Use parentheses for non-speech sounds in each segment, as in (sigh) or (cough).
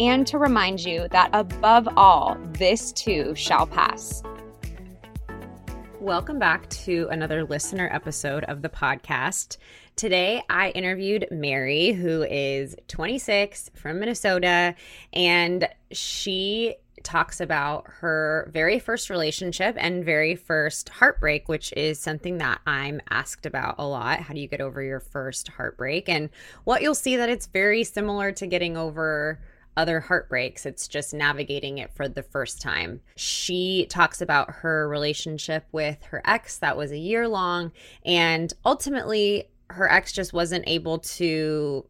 and to remind you that above all, this too shall pass. Welcome back to another listener episode of the podcast. Today, I interviewed Mary, who is 26 from Minnesota, and she talks about her very first relationship and very first heartbreak, which is something that I'm asked about a lot. How do you get over your first heartbreak? And what you'll see that it's very similar to getting over other heartbreaks. It's just navigating it for the first time. She talks about her relationship with her ex that was a year long, and ultimately, her ex just wasn't able to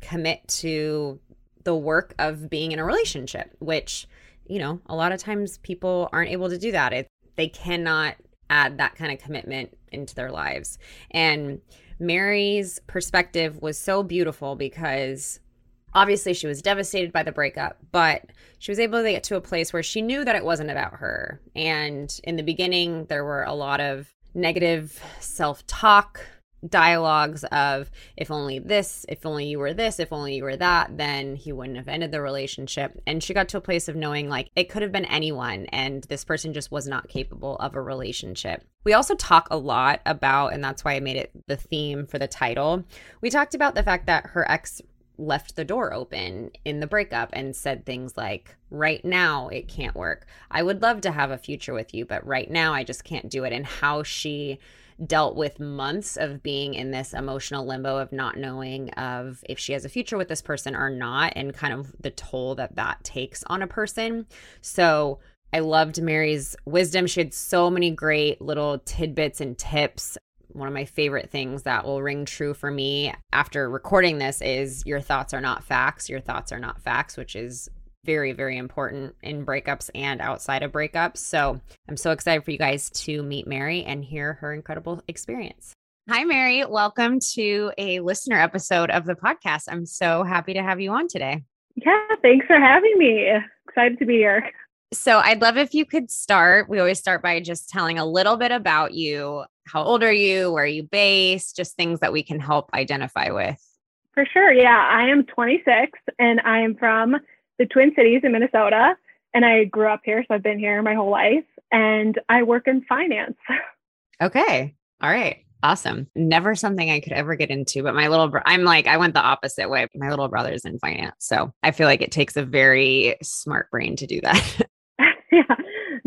commit to the work of being in a relationship, which, you know, a lot of times people aren't able to do that. It, they cannot add that kind of commitment into their lives. And Mary's perspective was so beautiful because obviously she was devastated by the breakup, but she was able to get to a place where she knew that it wasn't about her. And in the beginning, there were a lot of negative self talk dialogues of if only this, if only you were this, if only you were that, then he wouldn't have ended the relationship. And she got to a place of knowing like it could have been anyone and this person just was not capable of a relationship. We also talk a lot about, and that's why I made it the theme for the title. We talked about the fact that her ex left the door open in the breakup and said things like, right now it can't work. I would love to have a future with you, but right now I just can't do it. And how she dealt with months of being in this emotional limbo of not knowing of if she has a future with this person or not and kind of the toll that that takes on a person. So I loved Mary's wisdom. She had so many great little tidbits and tips one of my favorite things that will ring true for me after recording this is your thoughts are not facts. Your thoughts are not facts, which is very, very important in breakups and outside of breakups. So I'm so excited for you guys to meet Mary and hear her incredible experience. Hi, Mary. Welcome to a listener episode of the podcast. I'm so happy to have you on today. Yeah, thanks for having me. Excited to be here. So, I'd love if you could start. We always start by just telling a little bit about you, how old are you? Where are you based? Just things that we can help identify with. For sure. Yeah. I am 26 and I am from the Twin Cities in Minnesota. And I grew up here. So I've been here my whole life and I work in finance. (laughs) Okay. All right. Awesome. Never something I could ever get into, but my little, bro- I'm like, I went the opposite way. My little brother's in finance. So I feel like it takes a very smart brain to do that. (laughs) (laughs) yeah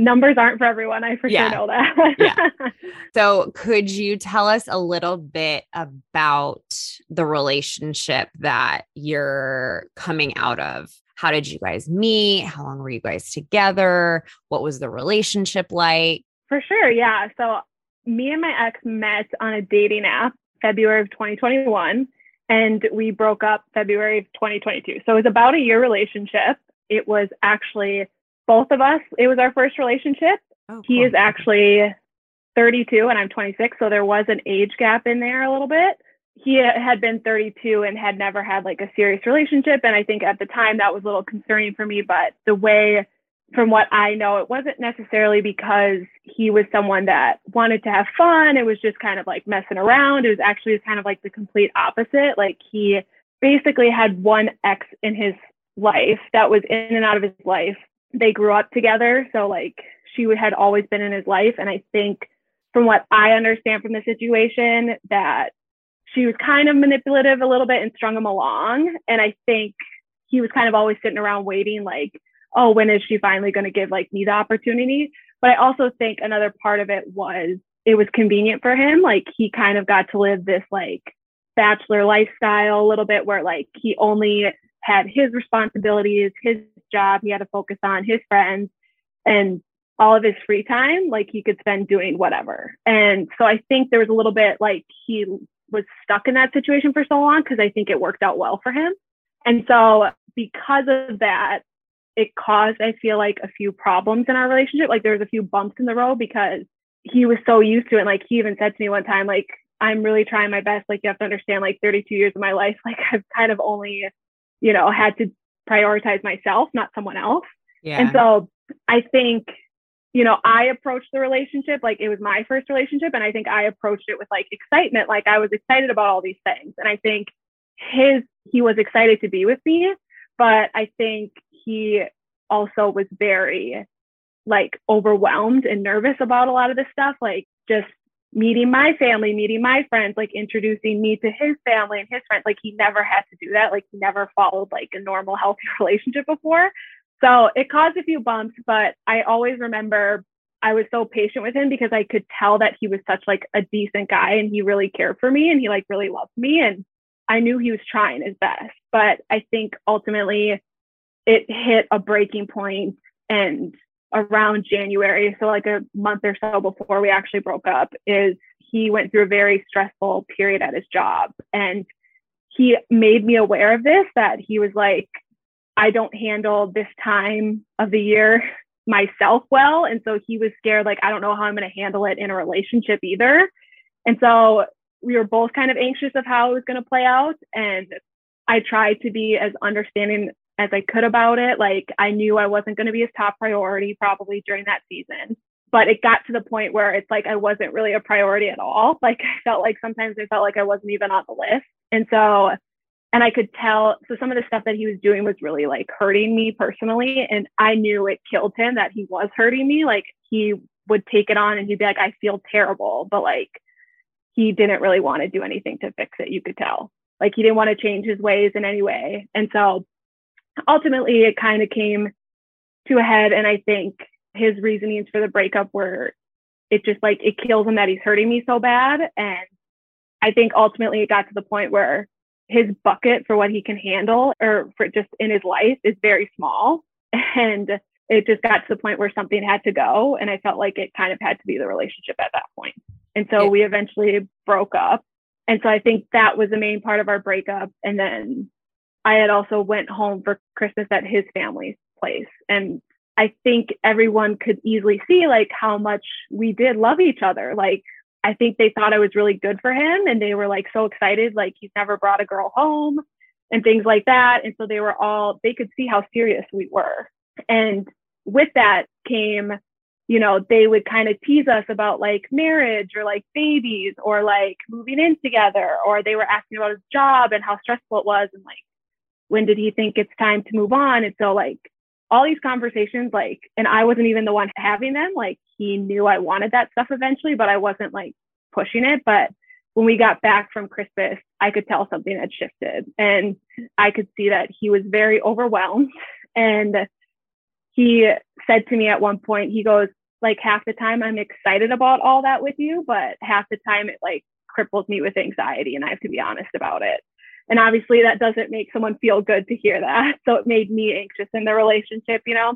numbers aren't for everyone. I for yeah. sure know that. yeah. (laughs) So, could you tell us a little bit about the relationship that you're coming out of? How did you guys meet? How long were you guys together? What was the relationship like? For sure. Yeah. So, me and my ex met on a dating app February of 2021 and we broke up February of 2022. So it was about a year relationship. It was actually both of us, it was our first relationship. Oh, cool. He is actually 32 and I'm 26. So there was an age gap in there a little bit. He had been 32 and had never had like a serious relationship. And I think at the time that was a little concerning for me. But the way from what I know, it wasn't necessarily because he was someone that wanted to have fun. It was just kind of like messing around. It was actually kind of like the complete opposite. Like he basically had one ex in his life that was in and out of his life. They grew up together. So like she had always been in his life. And I think from what I understand from the situation that she was kind of manipulative a little bit and strung him along. And I think he was kind of always sitting around waiting like, oh, when is she finally going to give like me the opportunity? But I also think another part of it was it was convenient for him. Like he kind of got to live this like bachelor lifestyle a little bit where like he only had his responsibilities, his job, he had to focus on his friends and all of his free time, like he could spend doing whatever. And so I think there was a little bit like he was stuck in that situation for so long because I think it worked out well for him. And so because of that, it caused, I feel like, a few problems in our relationship. Like there was a few bumps in the road because he was so used to it. And Like he even said to me one time, like, I'm really trying my best. Like you have to understand, like 32 years of my life, (laughs) like I've kind of only, you know, had to prioritize myself, not someone else. Yeah. And so I think, you know, I approached the relationship like it was my first relationship. And I think I approached it with like excitement. Like I was excited about all these things. And I think his, he was excited to be with me. But I think he also was very like overwhelmed and nervous about a lot of this stuff, like just meeting my family, meeting my friends, like introducing me to his family and his friends. Like he never had to do that. Like he never followed like a normal, healthy (laughs) relationship before. So it caused a few bumps, but I always remember I was so patient with him because I could tell that he was such like a decent guy and he really cared for me and he like really loved me and I knew he was trying his best. But I think ultimately it hit a breaking point and around January, so like a month or so before we actually broke up, is he went through a very stressful period at his job. And he made me aware of this that he was like, I don't handle this time of the year myself well. And so he was scared, like, I don't know how I'm going to handle it in a relationship either. And so we were both kind of anxious of how it was going to play out. And I tried to be as understanding as I could about it. Like I knew I wasn't going to be his top priority probably during that season. But it got to the point where it's like I wasn't really a priority at all. (laughs) Like I felt like sometimes I felt like I wasn't even on the list. And so, and I could tell, so some of the stuff that he was doing was really like hurting me personally. And I knew it killed him that he was hurting me. Like he would take it on and he'd be like, I feel terrible. But like he didn't really want to do anything to fix it. You could tell. Like he didn't want to change his ways in any way. And so ultimately it kind of came to a head and i think his reasonings for the breakup were it just like it kills him that he's hurting me so bad and i think ultimately it got to the point where his bucket for what he can handle or for just in his life is very small (laughs) and it just got to the point where something had to go and i felt like it kind of had to be the relationship at that point. And so we eventually broke up and so i think that was the main part of our breakup and then I had also went home for Christmas at his family's place. And I think everyone could easily see like how much we did love each other. Like I think they thought I was really good for him and they were like so excited, like he's never brought a girl home and things like that. And so they were all, they could see how serious we were. And with that came, you know, they would kind of tease us about like marriage or like babies or like moving in together, or they were asking about his job and how stressful it was. And like, when did he think it's time to move on? And so like all these conversations, like, and I wasn't even the one having them. Like he knew I wanted that stuff eventually, but I wasn't like pushing it. But when we got back from Christmas, I could tell something had shifted. And I could see that he was very overwhelmed. (laughs) And he said to me at one point, he goes, like half the time I'm excited about all that with you, but half the time it like cripples me with anxiety and I have to be honest about it. And obviously, that doesn't make someone feel good to hear that. (laughs) So it made me anxious in the relationship, you know?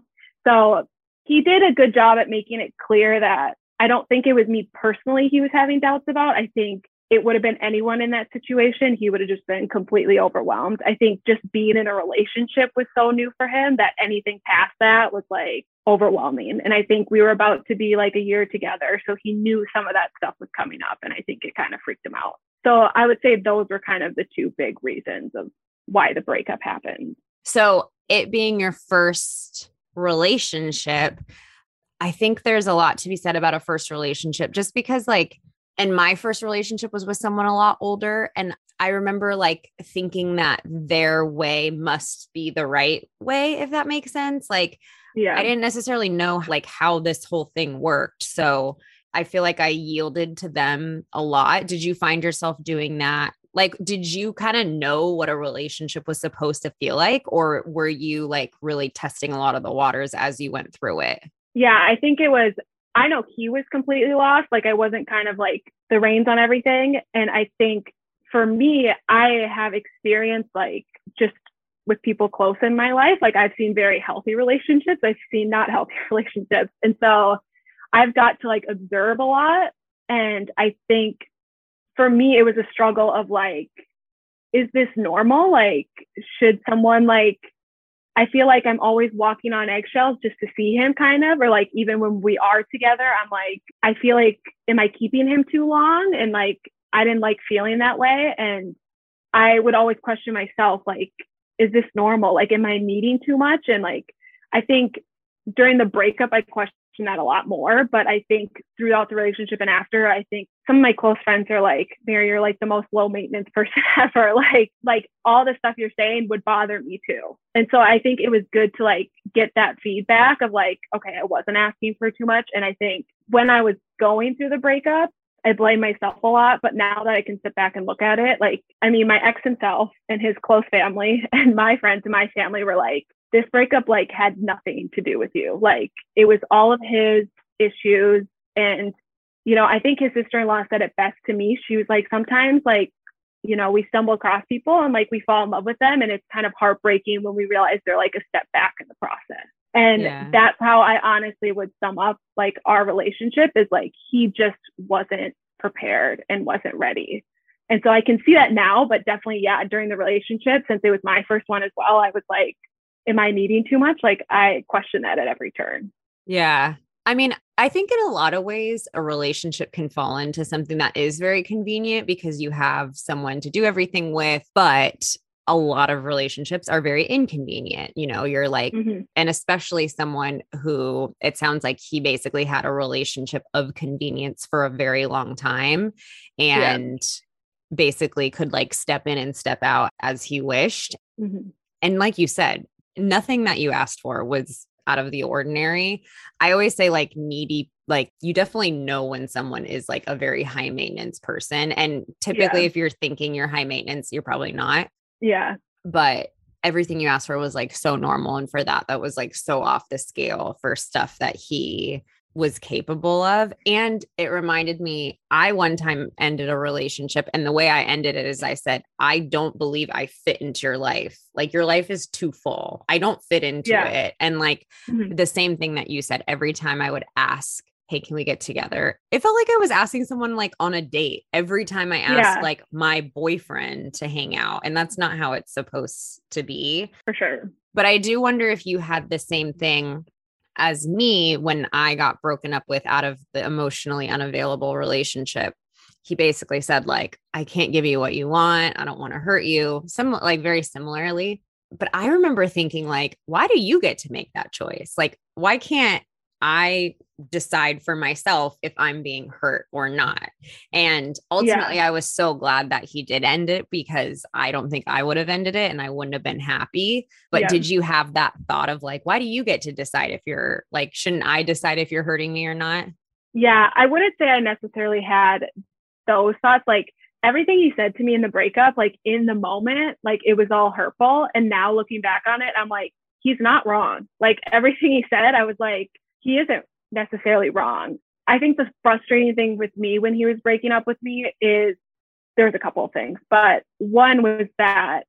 So he did a good job at making it clear that I don't think it was me personally he was having doubts about. I think it would have been anyone in that situation. He would have just been completely overwhelmed. I think just being in a relationship was so new for him that anything past that was like overwhelming. And I think we were about to be like a year together. So he knew some of that stuff was coming up. And I think it kind of freaked him out. So I would say those were kind of the two big reasons of why the breakup happened. So it being your first relationship, I think there's a lot to be said about a first relationship just because, like, and my first relationship was with someone a lot older. And I remember like thinking that their way must be the right way, if that makes sense. Like, yeah, I didn't necessarily know like how this whole thing worked. So I feel like I yielded to them a lot. Did you find yourself doing that? Like, did you kind of know what a relationship was supposed to feel like, or were you like really testing a lot of the waters as you went through it? Yeah, I think it was. I know he was completely lost. Like, I wasn't kind of like the reins on everything. And I think for me, I have experienced like just with people close in my life. Like I've seen very healthy relationships. I've seen not healthy (laughs) relationships. And so I've got to like observe a lot. And I think for me, it was a struggle of like, is this normal? Like, should someone like, I feel like I'm always walking on eggshells just to see him kind of, or like even when we are together, I'm like, I feel like, am I keeping him too long? And like, I didn't like feeling that way. And I would always question myself, like, is this normal? Like, am I needing too much? And like, I think during the breakup, I questioned that a lot more. But I think throughout the relationship and after, I think some of my close friends are like, Mary, you're like the most low maintenance (laughs) person ever. Like, like all the stuff you're saying would bother me too. And so I think it was good to like get that feedback of like, okay, I wasn't asking for too much. And I think when I was going through the breakup, I blame myself a lot, but now that I can sit back and look at it, like, I mean, my ex himself and his close family (laughs) and my friends and my family were like, this breakup like had nothing to do with you. Like it was all of his issues. And, you know, I think his sister-in-law said it best to me. She was like, sometimes like, you know, we stumble across people and like we fall in love with them. And it's kind of heartbreaking when we realize they're like a step back in the process. And yeah. that's how I honestly would sum up like our relationship is like he just wasn't prepared and wasn't ready. And so I can see that now, but definitely, yeah, during the relationship, since it was my first one as well, I was like, am I needing too much? Like I question that at every turn. Yeah. I mean, I think in a lot of ways, a relationship can fall into something that is very convenient because you have someone to do everything with, but a lot of relationships are very inconvenient. You know, you're like, mm-hmm. and especially someone who it sounds like he basically had a relationship of convenience for a very long time and yeah. basically could like step in and step out as he wished. Mm-hmm. And like you said, nothing that you asked for was out of the ordinary. I always say, like, needy like you definitely know when someone is like a very high maintenance person and typically yeah. if you're thinking you're high maintenance you're probably not yeah. But everything you asked for was like so normal. And for that, that was like so off the scale for stuff that he was capable of. And it reminded me, I one time ended a relationship, and the way I ended it is I said, I don't believe I fit into your life. Like, your life is too full. I don't fit into yeah. it. And like mm-hmm. the same thing that you said, every time I would ask hey, can we get together? It felt like I was asking someone like on a date every time I asked yeah. like my boyfriend to hang out. And that's not how it's supposed to be. For sure. But I do wonder if you had the same thing as me when I got broken up with out of the emotionally unavailable relationship. He basically said, like, I can't give you what you want. I don't want to hurt you. Some like very similarly. But I remember thinking, like, why do you get to make that choice? Like, why can't I decide for myself if I'm being hurt or not. And ultimately, yeah. I was so glad that he did end it because I don't think I would have ended it and I wouldn't have been happy. But yeah. did you have that thought of like, why do you get to decide if you're like, shouldn't I decide if you're hurting me or not? Yeah, I wouldn't say I necessarily had those thoughts. Like, everything he said to me in the breakup, like in the moment, like it was all hurtful. And now looking back on it, I'm like, he's not wrong. Like everything he said, I was like, he isn't necessarily wrong. I think the frustrating thing with me when he was breaking up with me is there's a couple of things, but one was that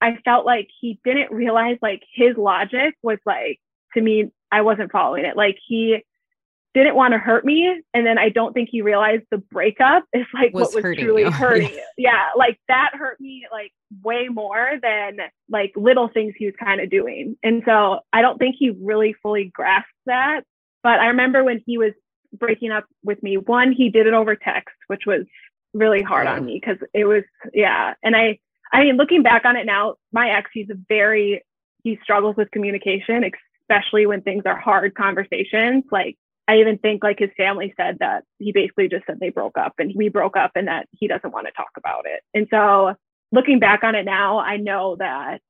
I felt like he didn't realize like his logic was like to me I wasn't following it. Like he didn't want to hurt me and then I don't think he realized the breakup is like was what was truly you. hurting. (laughs) yeah, like that hurt me like way more than like little things he was kind of doing. And so I don't think he really fully grasped that. But I remember when he was breaking up with me, one, he did it over text, which was really hard on me because it was, yeah. And I, I mean, looking back on it now, my ex, he's a very, he struggles with communication, especially when things are hard conversations. Like, I even think like his family said that he basically just said they broke up and we broke up and that he doesn't want to talk about it. And so looking back on it now, I know that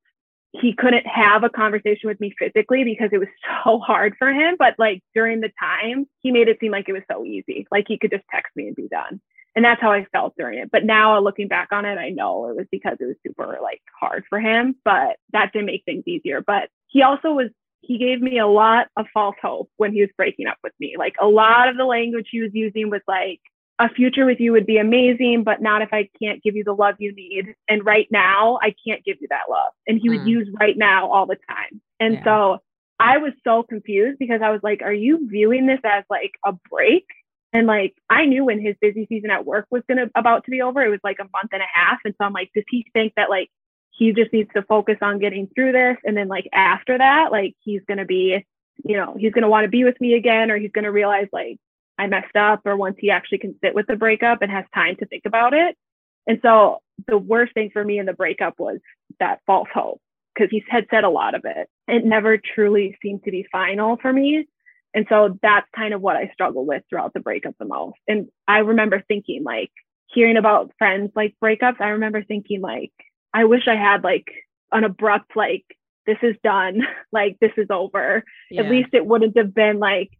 he couldn't have a conversation with me physically because it was (laughs) so hard for him. But like during the time, he made it seem like it was so easy. Like he could just text me and be done. And that's how I felt during it. But now looking back on it, I know it was because it was super like hard for him, but that didn't make things easier. But he also was, he gave me a lot of false hope when he was breaking up with me. Like a lot of the language he was using was like, a future with you would be amazing, but not if I can't give you the love you need. And right now, I can't give you that love. And he would mm. use right now all the time. And yeah. so I was so confused because I was like, are you viewing this as like a break? And like I knew when his busy season at work was gonna about to be over, it was like a month and a half. And so I'm like, does he think that like he just needs to focus on getting through this and then like after that, like he's gonna be, you know, he's gonna want to be with me again, or he's gonna realize like I messed up, or once he actually can sit with the breakup and has time to think about it. And so the worst thing for me in the breakup was that false hope because he had said a lot of it. It never truly seemed to be final for me. And so that's kind of what I struggled with throughout the breakup the most. And I remember thinking, like, hearing about friends like breakups, I remember thinking, like, I wish I had like an abrupt, like, this is done, (laughs) like, this is over. Yeah. At least it wouldn't have been like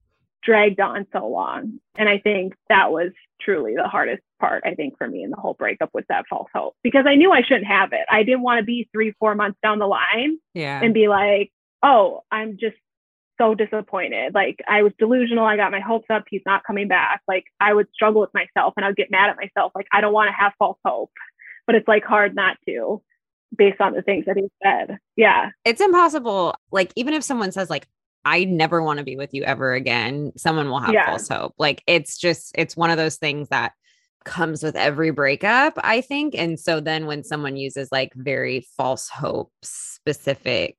dragged on so long. And I think that was truly the hardest part, I think, for me in the whole breakup was that false hope because I knew I shouldn't have it. I didn't want to be three, four months down the line yeah. and be like, oh, I'm just so disappointed. Like I was delusional. I got my hopes up. He's not coming back. Like I would struggle with myself and I would get mad at myself. Like I don't want to have false hope, but it's like hard not to based on the things that he said. Yeah. It's impossible. Like even if someone says like, I never want to be with you ever again, someone will have yeah. false hope. Like it's just, it's one of those things that comes with every breakup, I think. And so then when someone uses like very false hope specific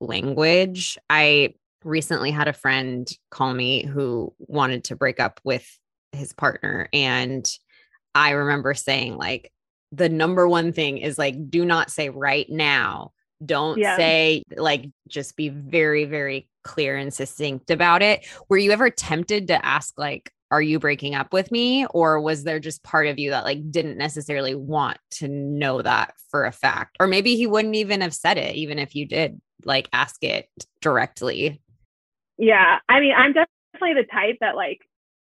language, I recently had a friend call me who wanted to break up with his partner. And I remember saying, like, the number one thing is like, do not say right now. Don't yeah. say, like, just be very, very clear and succinct about it. Were you ever tempted to ask, like, are you breaking up with me? Or was there just part of you that, like, didn't necessarily want to know that for a fact? Or maybe he wouldn't even have said it, even if you did, like, ask it directly. Yeah. I mean, I'm definitely the type that like,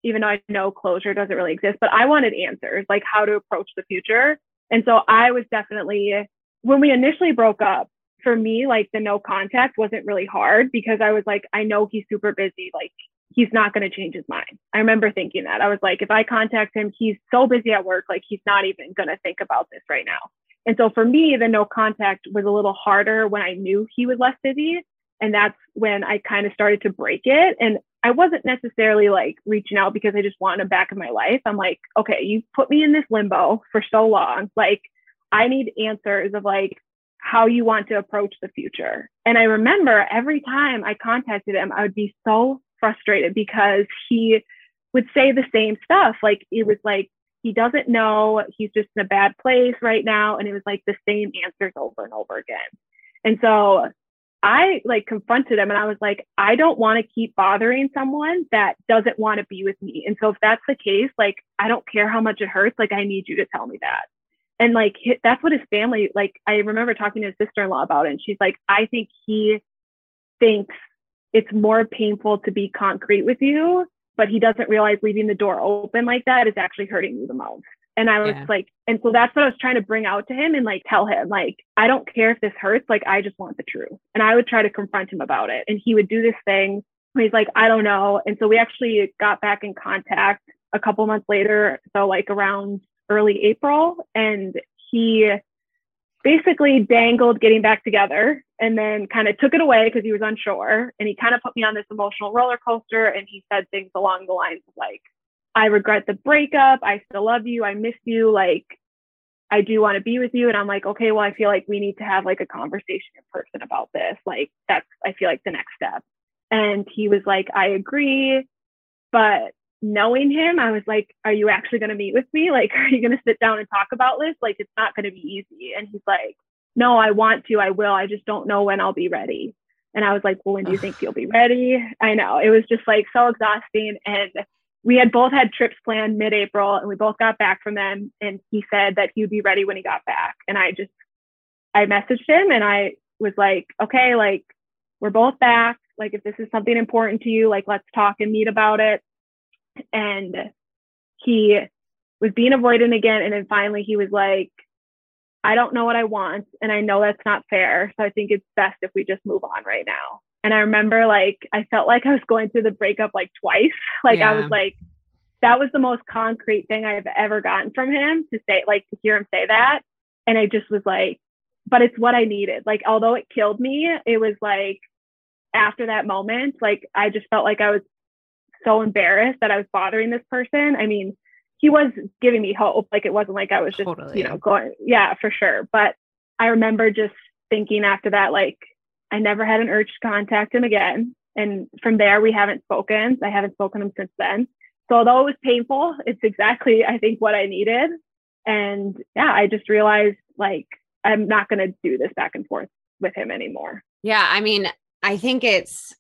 even though I know closure doesn't really exist, but I wanted answers, like how to approach the future. And so I was definitely, when we initially broke up, for me, like the no contact wasn't really hard because I was like, I know he's super busy. Like, he's not going to change his mind. I remember thinking that. I was like, if I contact him, he's so busy at work, like, he's not even going to think about this right now. And so for me, the no contact was a little harder when I knew he was less busy. And that's when I kind of started to break it. And I wasn't necessarily like reaching out because I just wanted him back in my life. I'm like, okay, you put me in this limbo for so long. Like, I need answers of like how you want to approach the future. And I remember every time I contacted him, I would be so frustrated because he would say the same stuff. Like, it was like, he doesn't know, he's just in a bad place right now. And it was like the same answers over and over again. And so I like confronted him and I was like, I don't want to keep bothering someone that doesn't want to be with me. And so if that's the case, like, I don't care how much it hurts. Like, I need you to tell me that. And like, that's what his family, like, I remember talking to his sister in law about it. And she's like, I think he thinks it's more painful to be concrete with you, but he doesn't realize leaving the door open like that is actually hurting you the most. And I was yeah. like, and so that's what I was trying to bring out to him and like tell him, like, I don't care if this hurts, like, I just want the truth. And I would try to confront him about it. And he would do this thing he's like, I don't know. And so we actually got back in contact a couple months later. So, like, around early April. And he basically dangled getting back together and then kind of took it away because he was unsure. And he kind of put me on this emotional roller coaster. And he said things along the lines of, like, I regret the breakup. I still love you. I miss you. Like, I do want to be with you. And I'm like, okay, well, I feel like we need to have like a conversation in person about this. Like, that's, I feel like the next step. And he was like, I agree. But knowing him, I was like, are you actually going to meet with me? (laughs) Like, are you going to sit down and talk about this? Like, it's not going to be easy. And he's like, no, I want to. I will. I just don't know when I'll be ready. And I was like, well, when do you think you'll be ready? I know it was just like so exhausting. And we had both had trips planned mid April and we both got back from them. And he said that he would be ready when he got back. And I just, I messaged him and I was like, okay, like we're both back. Like if this is something important to you, like let's talk and meet about it. And he was being avoidant again. And then finally he was like, I don't know what I want. And I know that's not fair. So I think it's best if we just move on right now. And I remember like I felt like I was going through the breakup like twice. Like yeah. I was like, that was the most concrete thing I've ever gotten from him to say, like to hear him say that. And I just was like, but it's what I needed. Like, although it killed me, it was like after that moment, like I just felt like I was so embarrassed that I was bothering this person. I mean, he was giving me hope. Like it wasn't like I was just, totally. you know, going, yeah, for sure. But I remember just thinking after that, like, I never had an urge to contact him again. And from there, we haven't spoken. I haven't spoken to him since then. So although it was painful, it's exactly, I think, what I needed. And yeah, I just realized like I'm not going to do this back and forth with him anymore. Yeah. I mean, I think it's,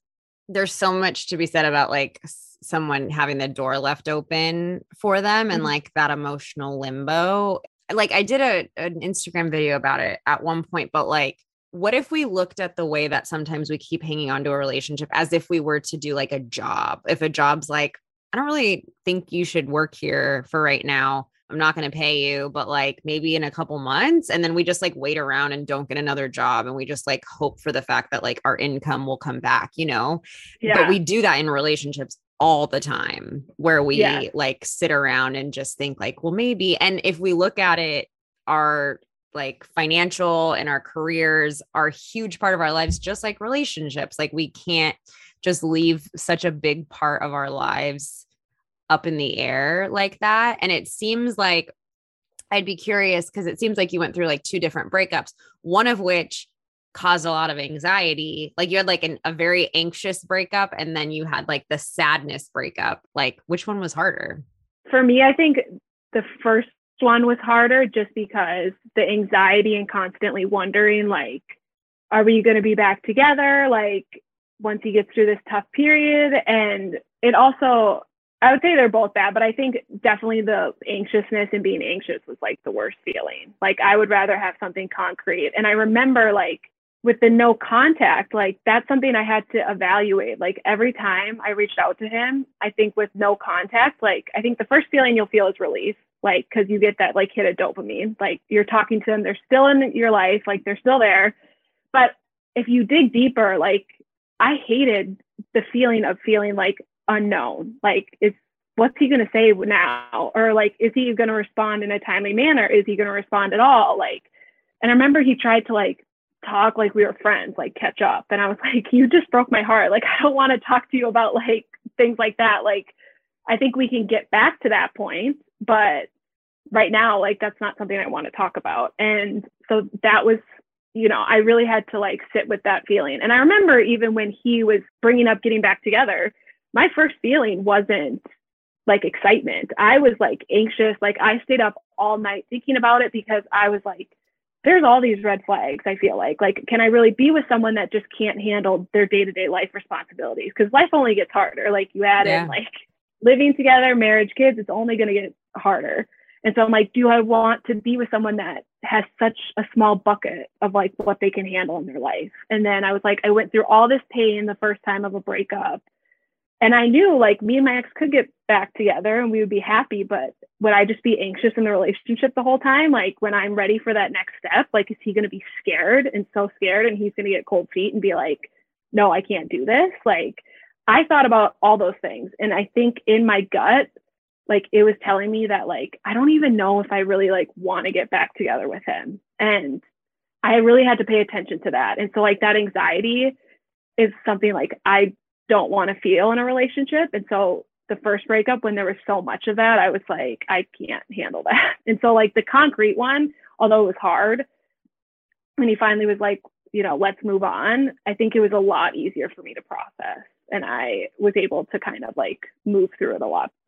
there's so much to be said about like someone having the door left open for them and mm-hmm. like that emotional limbo. Like I did a an Instagram video about it at one point, but like what if we looked at the way that sometimes we keep hanging on to a relationship as if we were to do like a job? If a job's like, I don't really think you should work here for right now. I'm not going to pay you, but like maybe in a couple months. And then we just like wait around and don't get another job. And we just like hope for the fact that like our income will come back, you know? Yeah. But we do that in relationships all the time where we yeah. like sit around and just think like, well, maybe. And if we look at it, our like financial and our careers are a huge part of our lives, just like relationships. Like we can't just leave such a big part of our lives up in the air like that. And it seems like I'd be curious because it seems like you went through like two different breakups, one of which caused a lot of anxiety. Like you had like an, a very anxious breakup and then you had like the sadness breakup. Like which one was harder? For me, I think the first one was harder just because the anxiety and constantly wondering like are we going to be back together like once he gets through this tough period and it also I would say they're both bad, but I think definitely the anxiousness and being anxious was like the worst feeling. Like I would rather have something concrete. And I remember like with the no contact, like that's something I had to evaluate. Like every time I reached out to him, I think with no contact, like I think the first feeling you'll feel is relief, like because you get that like hit of dopamine. Like you're talking to them, they're still in your life, like they're still there. But if you dig deeper, like I hated the feeling of feeling like unknown. Like it's what's he going to say now? Or like, is he going to respond in a timely manner? Is he going to respond at all? Like, and I remember he tried to like talk like we were friends, like catch up. And I was (laughs) like, you just broke my heart. Like, I don't want to talk to you about like things like that. Like, I think we can get back to that point, but right now, like, that's not something I want to talk about. And so that was, you know, I really had to like sit with that feeling. And I remember even when he was bringing up getting back together, my first feeling wasn't like excitement. I was like anxious. Like, I stayed up all night thinking about it because I was like, there's all these red flags i feel like like can i really be with someone that just can't handle their day-to-day life responsibilities because life only gets harder like you add yeah. in like living together marriage kids it's only going to get harder and so i'm like do i want to be with someone that has such a small bucket of like what they can handle in their life and then i was like i went through all this pain the first time of a breakup and I knew like me and my ex could get back together and we would be happy, but would I just be anxious in the relationship the whole time? Like when I'm ready for that next step, like is he going to be scared and so scared and he's going to get cold feet and be like, no, I can't do this? Like I thought about all those things. And I think in my gut, like it was telling me that like I don't even know if I really like want to get back together with him. And I really had to pay attention to that. And so like that anxiety is something like I don't want to feel in a relationship. And so the first breakup, when there was so much of that, I was like, I can't handle that. (laughs) And so, like, the concrete one, although it was hard, when he finally was like, you know, let's move on, I think it was a lot easier for me to process. And I was able to kind of like move through it a lot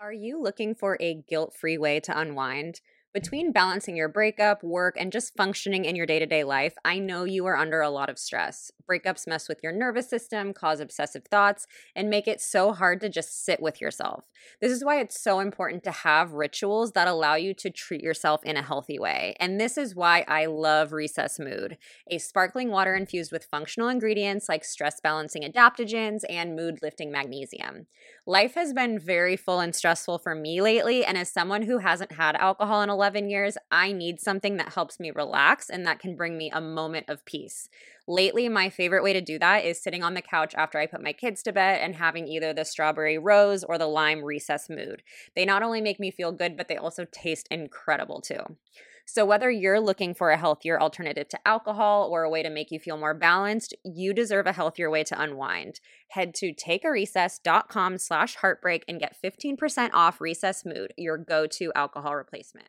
Are you looking for a guilt-free way to unwind? Mm-hmm. Between balancing your breakup, work, and just functioning in your day to day life, I know you are under a lot of stress. Breakups mess with your nervous system, cause obsessive thoughts, and make it so hard to just sit with yourself. This is why it's so important to have rituals that allow you to treat yourself in a healthy way. And this is why I love Recess Mood, a sparkling water infused with functional ingredients like stress balancing adaptogens and mood lifting magnesium. Life has been very full and stressful for me lately, and as someone who hasn't had alcohol in 11 years, I need something that helps me relax and that can bring me a moment of peace. Lately, my favorite way to do that is sitting on the couch after I put my kids to bed and having either the strawberry rose or the lime recess mood. They not only make me feel good, but they also taste incredible too. So, whether you're looking for a healthier alternative to alcohol or a way to make you feel more balanced, you deserve a healthier way to unwind. Head to takearecess.com slash heartbreak and get 15% off Recess Mood, your go-to alcohol replacement.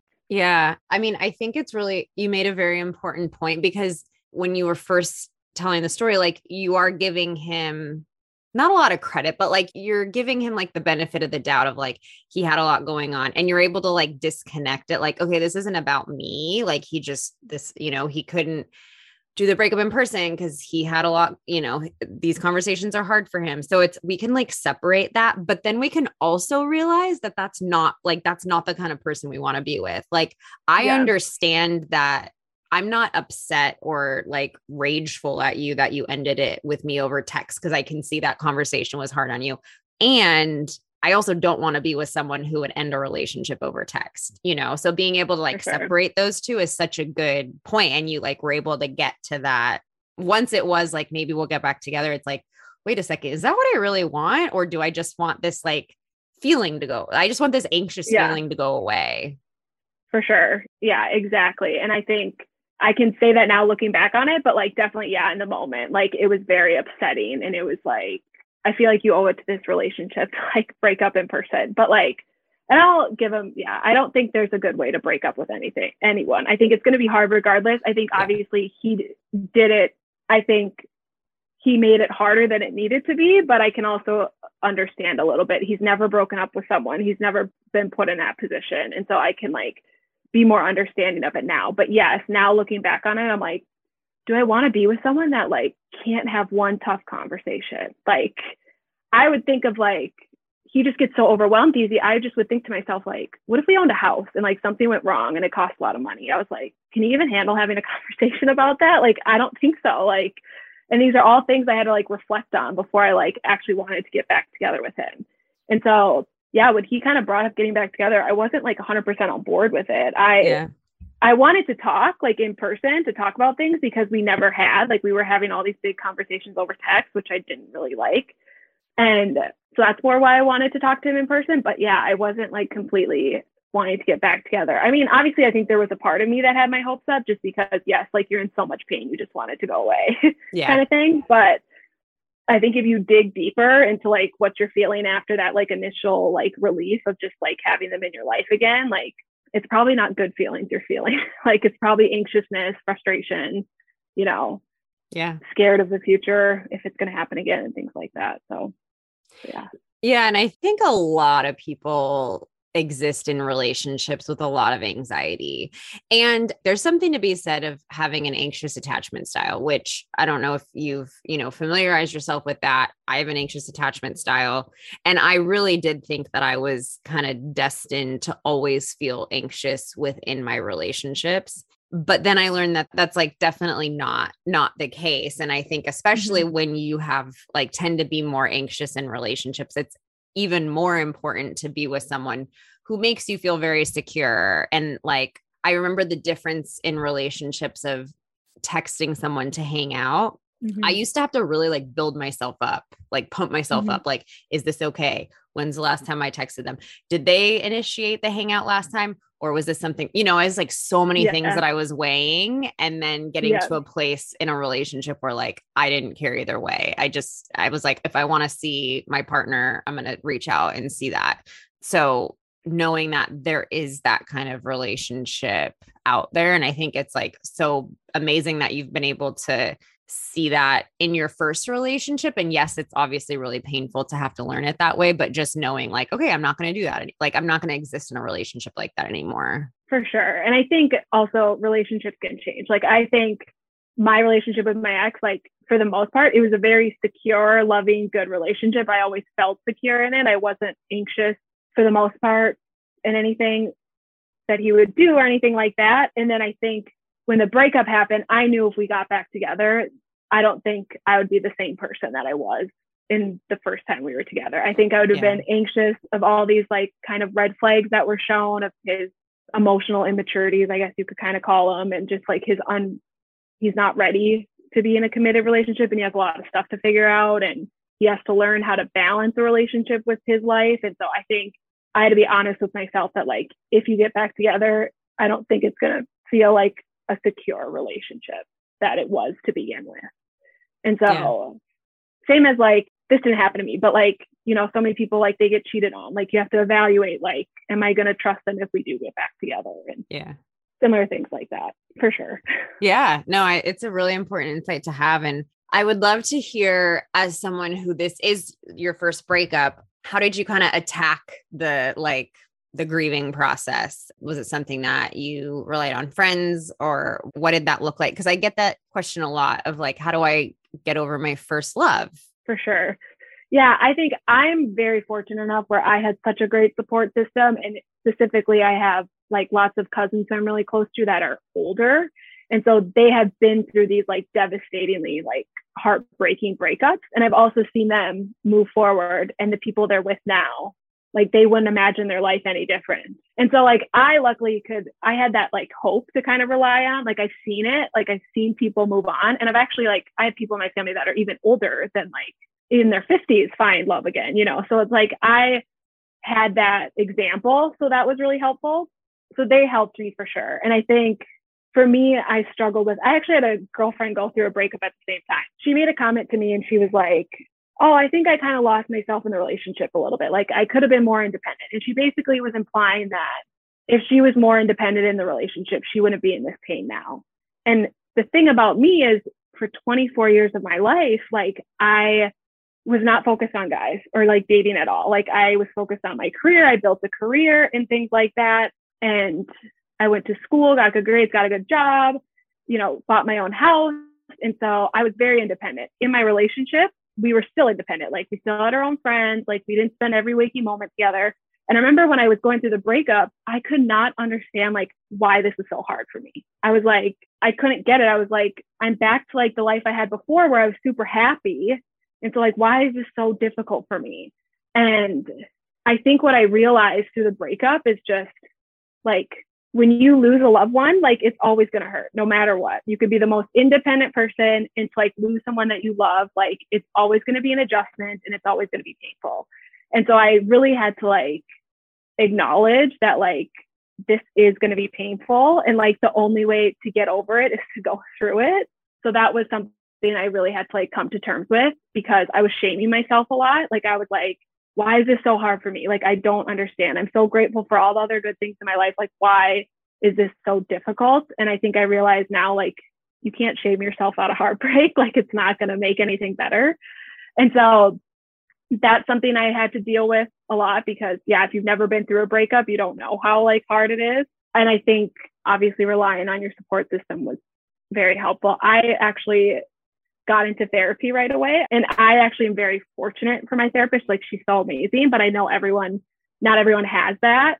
Yeah. I mean, I think it's really, you made a very important point because when you were first telling the story, like you are giving him not a lot of credit, but like you're giving him like the benefit of the doubt of like he had a lot going on and you're able to like disconnect it. Like, okay, this isn't about me. Like he just, this, you know, he couldn't do the breakup in person because he had a lot, you know, these conversations are hard for him. So it's, we can like separate that, but then we can also realize that that's not like, that's not the kind of person we want to be with. Like, I yeah. understand that I'm not upset or like rageful at you that you ended it with me over text because I can see that conversation was hard on you. And I also don't want to be with someone who would end a relationship over text, you know? So being able to like sure. separate those two is such a good point. And you like were able to get to that. Once it was like, maybe we'll get back together, it's like, wait a second, is that what I really want? Or do I just want this like feeling to go? I just want this anxious yeah. feeling to go away. For sure. Yeah, exactly. And I think I can say that now looking back on it, but like definitely, yeah, in the moment, like it was very upsetting and it was like, I feel like you owe it to this relationship to like break up in person. But like, and I'll give him, yeah, I don't think there's a good way to break up with anything, anyone. I think it's going to be hard regardless. I think obviously he did it. I think he made it harder than it needed to be, but I can also understand a little bit. He's never broken up with someone, he's never been put in that position. And so I can like be more understanding of it now. But yes, now looking back on it, I'm like, do I want to be with someone that like can't have one tough conversation? Like, I would think of like, he just gets so overwhelmed easy. I just would think to myself, like, what if we owned a house and like something went wrong and it cost a lot of money? I was like, can you even handle having a (laughs) conversation about that? Like, I don't think so. Like, and these are all things I had to like reflect on before I like actually wanted to get back together with him. And so, yeah, when he kind of brought up getting back together, I wasn't like 100% on board with it. I, yeah. I wanted to talk like in person to talk about things because we never had like we were having all these big conversations over text, which I didn't really like. And so that's more why I wanted to talk to him in person. But yeah, I wasn't like completely wanting to get back together. I mean, obviously, I think there was a part of me that had my hopes up just because, yes, like you're in so much pain, you just want it to go away, (laughs) yeah. kind of thing. But I think if you dig deeper into like what you're feeling after that like initial like relief of just like having them in your life again, like it's probably not good feelings you're feeling. (laughs) like it's probably anxiousness, frustration, you know, yeah, scared of the future if it's going to happen again and things like that. So, yeah. Yeah. And I think a lot of people exist in relationships with a lot of anxiety. And there's something to be said of having an anxious attachment style, which I don't know if you've, you know, familiarized yourself with that. I have an anxious attachment style. And I really did think that I was kind of destined to always feel anxious within my relationships but then i learned that that's like definitely not not the case and i think especially mm-hmm. when you have like tend to be more anxious in relationships it's even more important to be with someone who makes you feel very secure. And like, I remember the difference in relationships of texting someone to hang out. Mm-hmm. I used to have to really like build myself up, like pump myself mm-hmm. up. Like, is this okay? When's the last time I texted them? Did they initiate the hangout last time? Or was this something, you know, I was like so many yeah. things that I was weighing and then getting yeah. to a place in a relationship where like I didn't care either way. I just, I was like, if I want to see my partner, I'm going to reach out and see that. So knowing that there is that kind of relationship out there. And I think it's like so amazing that you've been able to see that in your first relationship. And yes, it's obviously really painful to have to learn it that way, but just knowing like, okay, I'm not going to do that. Like, I'm not going to exist in a relationship like that anymore. For sure. And I think also relationships can change. Like, I think my relationship with my ex, like, for the most part, it was a very secure, loving, good relationship. I always felt secure in it. I wasn't anxious for the most part in anything that he would do or anything like that. And then I think when the breakup happened, I knew if we got back together, I don't think I would be the same person that I was in the first time we were together. I think I would have yeah. been anxious of all these like kind of red flags that were shown of his emotional immaturities, I guess you could kind of call them, and just like his un he's not ready to be in a committed relationship and he has a lot of stuff to figure out and he has to learn how to balance a relationship with his life. And so I think I had to be honest with myself that like if you get back together, I don't think it's gonna feel like a secure relationship that it was to begin with. And so yeah. same as like this didn't happen to me, but like, you know, so many people like they get cheated on. Like you have to evaluate like, am I gonna trust them if we do get back together? And yeah, similar things like that for sure. (laughs) Yeah, no, I, it's a really important insight to have. And I would love to hear, as someone who this is your first breakup, how did you kind of attack the like the grieving process? Was it something that you relied on friends or what did that look like? Because I get that question a lot of like, how do I get over my first love? For sure. Yeah, I think I'm very fortunate enough where I had such a great support system. And specifically, I have like lots of cousins who I'm really close to that are older. And so they have been through these like devastatingly like heartbreaking breakups. And I've also seen them move forward and the people they're with now, like they wouldn't imagine their life any different. And so like I luckily could I had that like hope to kind of rely on. Like I've seen it, like I've seen people move on. And I've actually like I have people in my family that are even older than like in their 50s find love again, you know. So it's like I had that example. So that was really helpful. So they helped me for sure. And I think for me, I struggled with, I actually had a girlfriend go through a breakup at the same time. She made a comment to me and she was like, Oh, I think I kind of lost myself in the relationship a little bit. Like I could have been more independent. And she basically was implying that if she was more independent in the relationship, she wouldn't be in this pain now. And the thing about me is for 24 years of my life, like I was not focused on guys or like dating at all. Like I was focused on my career. I built a career and things like that. And I went to school, got good grades, got a good job, you know, bought my own house. And so I was very independent. In my relationship, we were still independent. Like we still had our own friends. Like we didn't spend every waking moment together. And I remember when I was going through the breakup, I could not understand like why this was so hard for me. I was like, I couldn't get it. I was like, I'm back to like the life I had before where I was super happy. And so like, why is this so difficult for me? And I think what I realized through the breakup is just like when you lose a loved one, like it's always going to hurt no matter what. You could be the most independent person and to like lose someone that you love, like it's always going to be an adjustment and it's always going to be painful. And so I really had to like acknowledge that like this is going to be painful and like the only way to get over it is to go (laughs) through it. So that was something I really had to like come to terms with because I was shaming myself a lot. Like I was like, why is this so hard for me? Like I don't understand. I'm so grateful for all the other good things in my life. Like why is this so difficult? And I think I realize now like you can't shame yourself out of heartbreak. (laughs) Like it's not going to make anything better. And so that's something I had to deal with a lot because yeah, if you've never been through a breakup, you don't know how like hard it is. And I think obviously relying on your support system was very helpful. I actually got into therapy right away. And I actually am very fortunate for my therapist. Like she's so amazing, but I know everyone, not everyone has that.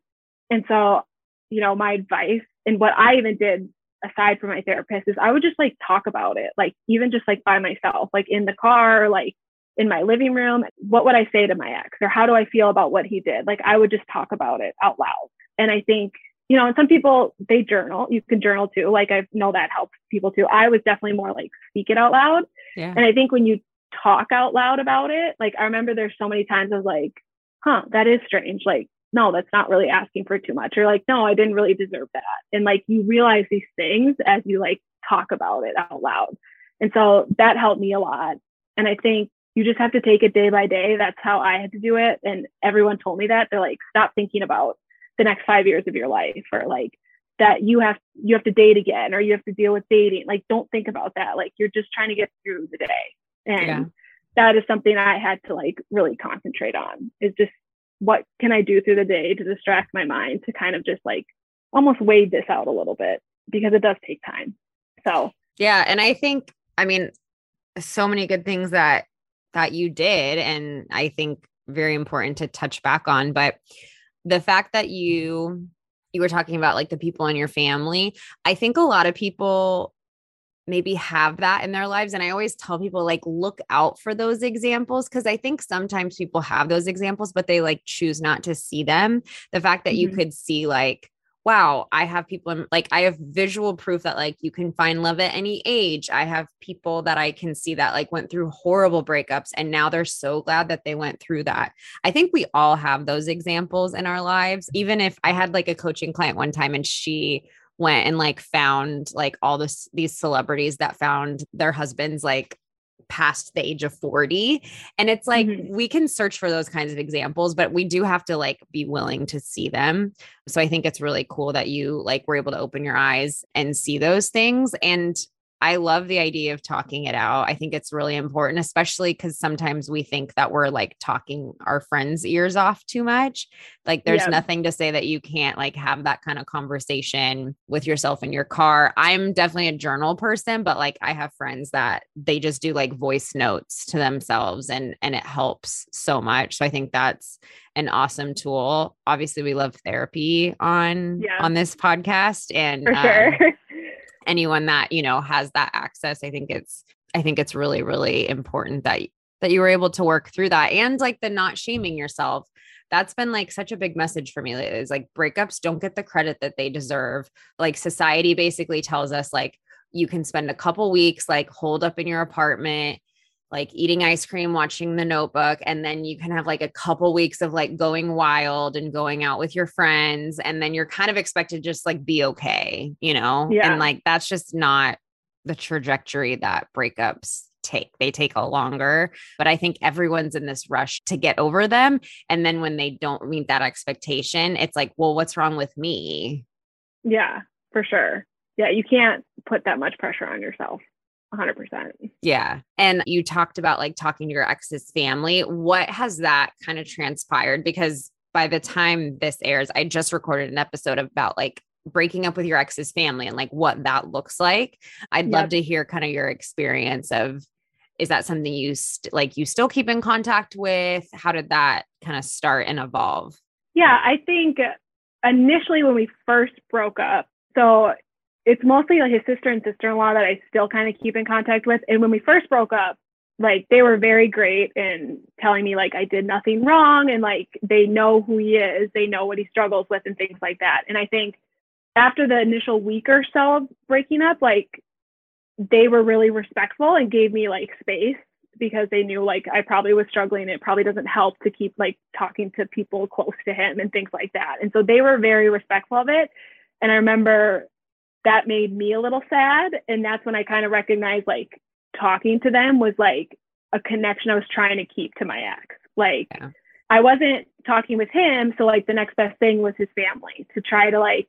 And so, you know, my advice and what I even did aside from my therapist is I would just like talk about it, like even just like by myself, like in the car, like in my living room. What would I say to my ex or how do I feel about what he did? Like I would just talk about it out loud. And I think you know, and some people they journal. You can journal too. Like I know that helps people too. I was definitely more like speak it out loud. Yeah. And I think when you talk out loud about it, like I remember there's so many times I was like, huh, that is strange. Like, no, that's not really asking for too much. Or like, no, I didn't really deserve that. And like you realize these things as you like talk about it out loud. And so that helped me a lot. And I think you just have to take it day by day. That's how I had to do it. And everyone told me that. They're like, stop thinking about the next five years of your life or like that you have you have to date again or you have to deal with dating like don't think about that. Like you're just trying to get through the day. And yeah. that is something i had to like really concentrate on is just what can i do through the day to distract my mind to kind of just like almost wade this out a little bit because it does take time. So yeah. And i think i mean so many good things that that you did and i think very important to touch back on but the fact that you you were talking about like the people in your family i think a lot of people maybe have that in their lives and i always tell people like look out for those examples because i think sometimes people have those examples but they like choose not to see them the fact that mm-hmm. you could see like wow, I have people in, like I have visual proof that like you can find love at any age. I have people that I can see that like went through horrible breakups and now they're so glad that they went through that. I think we all have those examples in our lives. Even if I had like a coaching client one time and she went and like found like all this these celebrities that found their husbands like past the age of 40 and it's like mm-hmm. we can search for those kinds of examples but we do have to like be willing to see them. So i think it's really cool that you like were able to open your eyes and see those things. And I love the idea of talking it out. I think it's really important, especially because sometimes we think that we're like talking our friends' ears off too much. Like there's yeah. nothing to say that you can't like have that kind of conversation with yourself in your car. I'm definitely a journal person, but like I have friends that they just do like voice notes to themselves and and it helps so much. So I think that's an awesome tool. Obviously, we love therapy on yeah. on this podcast and for um, sure. (laughs) Anyone that you know has that access i think it's i think it's really really important that that you were able to work through that and like the not shaming yourself. That's been like such a big message for me is like breakups don't get the credit that they deserve. Like society basically tells us like you can spend a couple weeks like holed up in your apartment like eating ice cream, watching the notebook, and then you can have like a couple weeks of like going wild and going out with your friends. And then you're kind of expected to just like be okay, you know? Yeah. And like that's just not the trajectory that breakups take. They take a longer, but I think everyone's in this rush to get over them. And then when they don't meet that expectation, it's like, well, what's wrong with me? Yeah, for sure. Yeah, you can't put that much pressure on yourself. 100%. Yeah. And you talked about like talking to your ex's family. What has that kind of transpired? Because by the time this airs, I just recorded an episode about like breaking up with your ex's family and like what that looks like. I'd yep. love to hear kind of your experience of is that something you st- like you still keep in contact with? How did that kind of start and evolve? Yeah, I think initially when we first broke up, so it's mostly like his sister and sister-in-law that I still kind of keep in contact with. And when we first broke up, like they were very great in telling me like I did nothing wrong and like they know who he is, they know what he struggles with and things like that. And I think after the initial week or so of breaking up, like they were really respectful and gave me like space because they knew like I probably was struggling. It probably doesn't help to keep like talking to people close to him and things like that. And so they were very respectful of it. And I remember that made me a little sad. And that's when I kind of recognized like talking to them was like a connection I was trying to keep to my ex. Like yeah. I wasn't talking with him, so like the next best thing was his family to try to like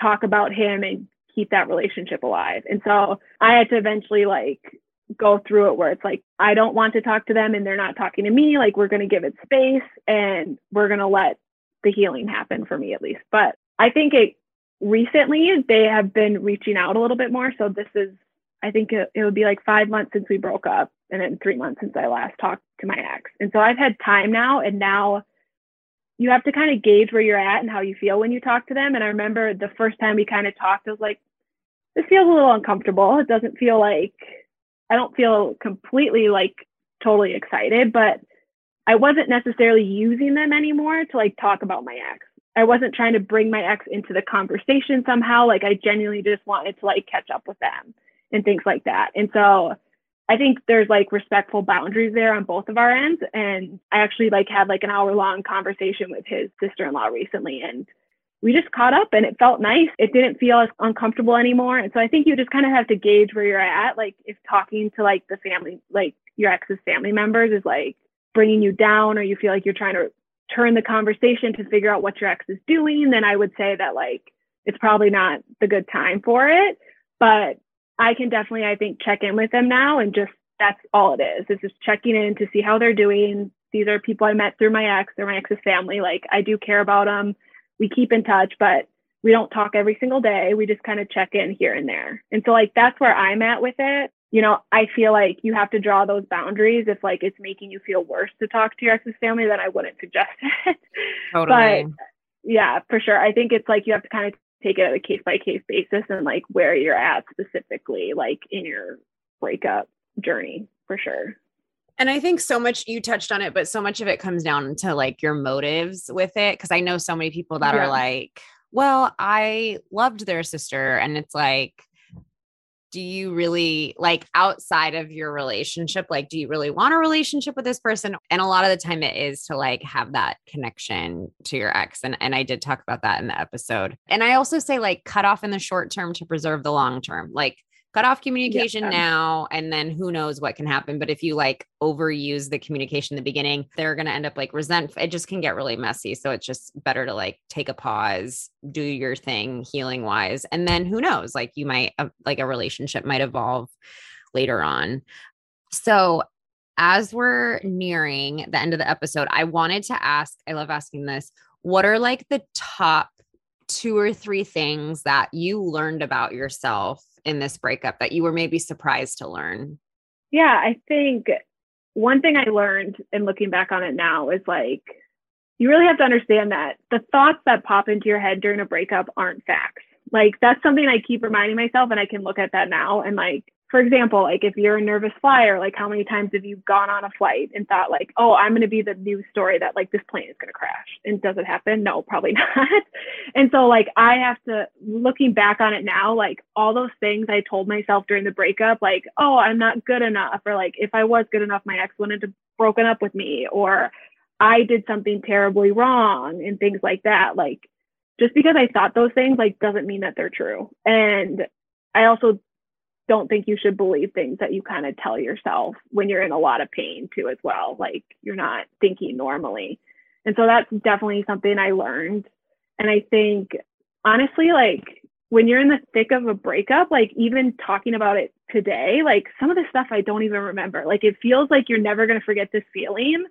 talk about him and keep that relationship alive. And so I had to eventually like go through it where it's like I don't want to talk to them and they're not talking to me. Like we're going to give it space and we're going to let the healing happen for me at least. But I think it recently they have been reaching out a little bit more. So this is I think it, it would be like five months since we broke up and then three months since I last talked to my ex. And so I've had time now and now you have to kind of gauge where you're at and how you feel when you talk to them. And I remember the first time we kind of talked, I was like, this feels a little uncomfortable. It doesn't feel like I don't feel completely like totally excited, but I wasn't necessarily using them anymore to like talk about my ex. I wasn't trying to bring my ex into the conversation somehow. Like I genuinely just wanted to like catch up with them and things like that. And so I think there's like respectful boundaries there on both of our ends. And I actually like had like an hour long conversation with his sister-in-law recently and we just caught up and it felt nice. It didn't feel as uncomfortable anymore. And so I think you just kind of have to gauge where you're at. Like if talking to like the family, like your ex's family members is like bringing you down or you feel like you're trying to turn the conversation to figure out what your ex is doing, then I would say that like it's probably not the good time for it. But I can definitely, I think, check in with them now and just that's all it is. It's just checking in to see how they're doing. These are people I met through my ex, they're my ex's family. Like I do care about them we keep in touch, but we don't talk every single day. We just kind of check in here and there. And so like that's where I'm at with it. You know, I feel like you have to draw those boundaries. If like it's making you feel worse to talk to your ex's family, then I wouldn't suggest (laughs) it. Totally. but yeah, for sure. I think it's like you have to kind of take it at a case by case basis and like where you're at specifically, like in your breakup journey for sure. And I think so much you touched on it, but so much of it comes down to like your motives with it. Cause I know so many people that yeah. are like, well, I loved their sister. And it's like, do you really like outside of your relationship? Like, do you really want a relationship with this person? And a lot of the time it is to like have that connection to your ex. And, and I did talk about that in the episode. And I also say like cut off in the short term to preserve the long term. Like, cut off communication yeah. now and then who knows what can happen. But if you like overuse the communication in the beginning they're going to end up like resent it just can get really messy. So it's just better to like take a pause do your thing healing wise and then who knows like you might uh, like a relationship might evolve later on. So as we're nearing the end of the episode i wanted to ask i love asking this what are like the top two or three things that you learned about yourself in this breakup that you were maybe surprised to learn? Yeah, I think one thing I learned in looking back on it now is like, you really have to understand that the thoughts that pop into your head during a breakup aren't facts. Like, that's something I keep reminding myself, and I can look at that now and like, for example, like if you're a nervous flyer, like how many times have you gone on a flight and thought like, oh, I'm going to be the news story that like this plane is going to crash? And does it happen? No, probably (laughs) not. and so like I have to looking back on it now, like all those things I told myself during the breakup, like, oh, I'm not good enough, or like if I was good enough, my ex wouldn't have broken up with me, or I did something terribly wrong, and things like that. Like just because I thought those things like doesn't mean that they're true. And I also don't think you should believe things that you kind of tell yourself when you're in a lot of pain too as well like you're not thinking normally. And so that's definitely something i learned. And i think honestly like when you're in the thick of a breakup like even talking about it today like some of the stuff i don't even remember. Like it feels like you're never going to forget this feeling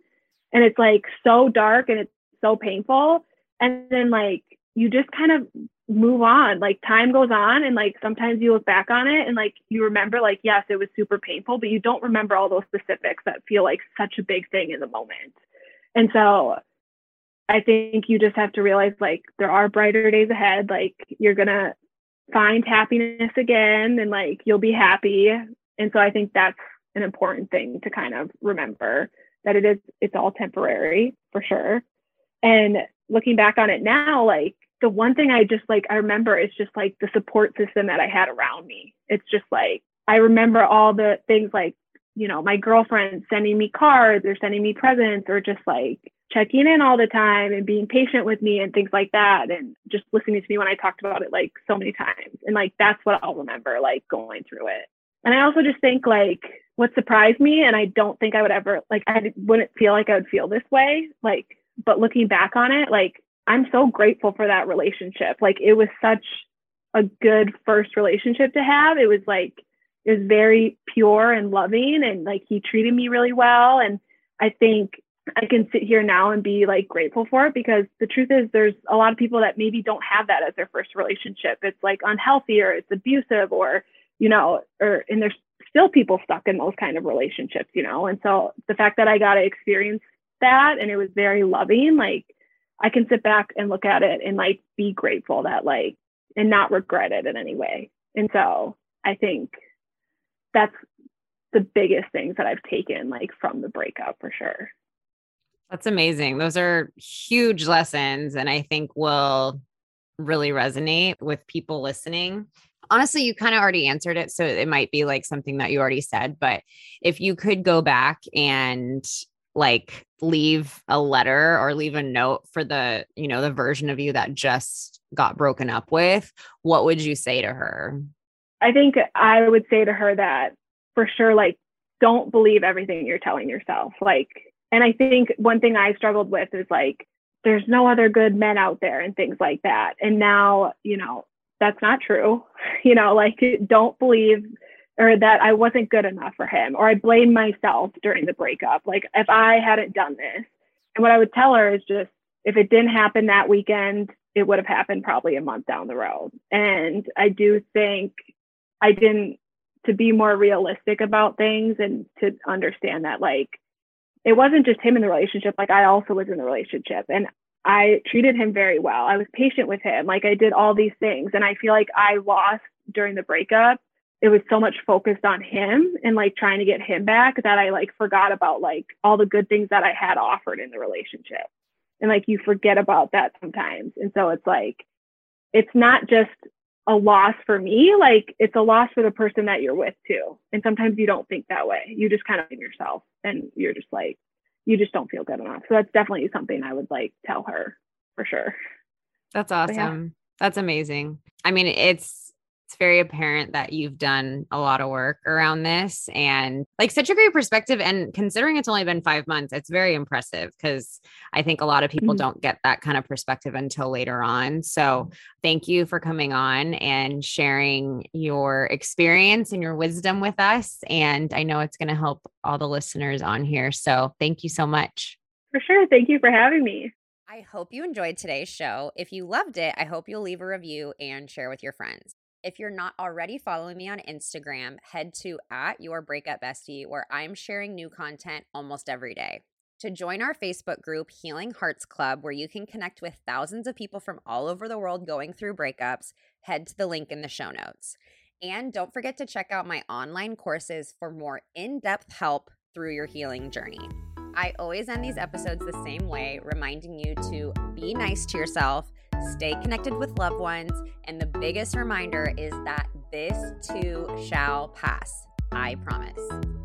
and it's like so dark and it's so painful. And then like you just kind of move on. Like time goes on and like sometimes you look back on it and like you remember like yes it was super painful but you don't remember all those specifics that feel like such a big thing in the moment. And so i think you just have to realize like there are brighter days ahead. Like you're gonna find happiness again and like you'll be happy. And so i think that's an important thing to kind of remember that it is it's all temporary for sure. And looking back on it now like the one thing I just like, I remember is just like the support system that I had around me. It's just like, I remember all the things like, you know, my girlfriend sending me cards or sending me presents or just like checking in all the time and being patient with me and things like that. And just listening to me when I talked about it like so many times. And like, that's what I'll remember, like going through it. And I also just think like what surprised me, and I don't think I would ever like I wouldn't feel like I would feel this way. Like, but looking back on it, like I'm so grateful for that relationship. Like it was such a good first relationship to have. It was like it was very pure and loving and like he treated me really well and I think I can sit here now and be like grateful for it because the truth is there's a lot of people that maybe don't have that as their first relationship. It's like unhealthy or it's abusive or you know or and there's still people stuck in those kind of relationships, you know. And so the fact that I got to experience that and it was very loving, like I can sit back and look at it and like be grateful that like and not regret it in any way. And so I think that's the biggest things that I've taken like from the breakup for sure. That's amazing. Those are huge lessons and I think will really resonate with people listening. Honestly, you kind of already answered it. So it might be like something that you already said. But if you could go back and like leave a letter or leave a note for the, you know, the version of you that just got broken up with, what would you say to her? I think I would say to her that for sure, like, don't believe everything you're telling yourself. Like, and I think one thing I struggled with is like, there's no other good men out there and things like that. And now, you know, that's not true. (laughs) You know, like, don't believe or that I wasn't good enough for him, or I blamed myself during the breakup. Like if I hadn't done this, and what I would tell her is just if it didn't happen that weekend, it would have happened probably a month down the road. And I do think I didn't to be more realistic about things and to understand that like it wasn't just him in the relationship, like I also was in the relationship and I treated him very well. I was patient with him. Like I did all these things. And I feel like I lost during the breakup it was so much focused on him and like trying to get him back that I like forgot about like all the good things that I had offered in the relationship. And like you forget about that sometimes. And so it's like, it's not just a loss for me, like it's a loss for the person that you're with too. And sometimes you don't think that way. You just kind of in yourself and you're just like, you just don't feel good enough. So that's definitely something I would like tell her for sure. That's awesome. Yeah. That's amazing. I mean, it's it's very apparent that you've done a lot of work around this and like such a great perspective. And considering it's only been five months, it's very impressive because I think a lot of people mm-hmm. don't get that kind of perspective until later on. So thank you for coming on and sharing your experience and your wisdom with us. And I know it's going to help all the listeners on here. So thank you so much. For sure. Thank you for having me. I hope you enjoyed today's show. If you loved it, I hope you'll leave a review and share with your friends. If you're not already following me on Instagram, head to at your breakup bestie, where I'm sharing new content almost every day. To join our Facebook group, Healing Hearts Club, where you can connect with thousands of people from all over the world going through breakups, head to the link in the show notes. And don't forget to check out my online courses for more in depth help through your healing journey. I always end these episodes the same way, reminding you to be nice to yourself stay connected with loved ones, and the biggest reminder is that this too shall pass. I promise.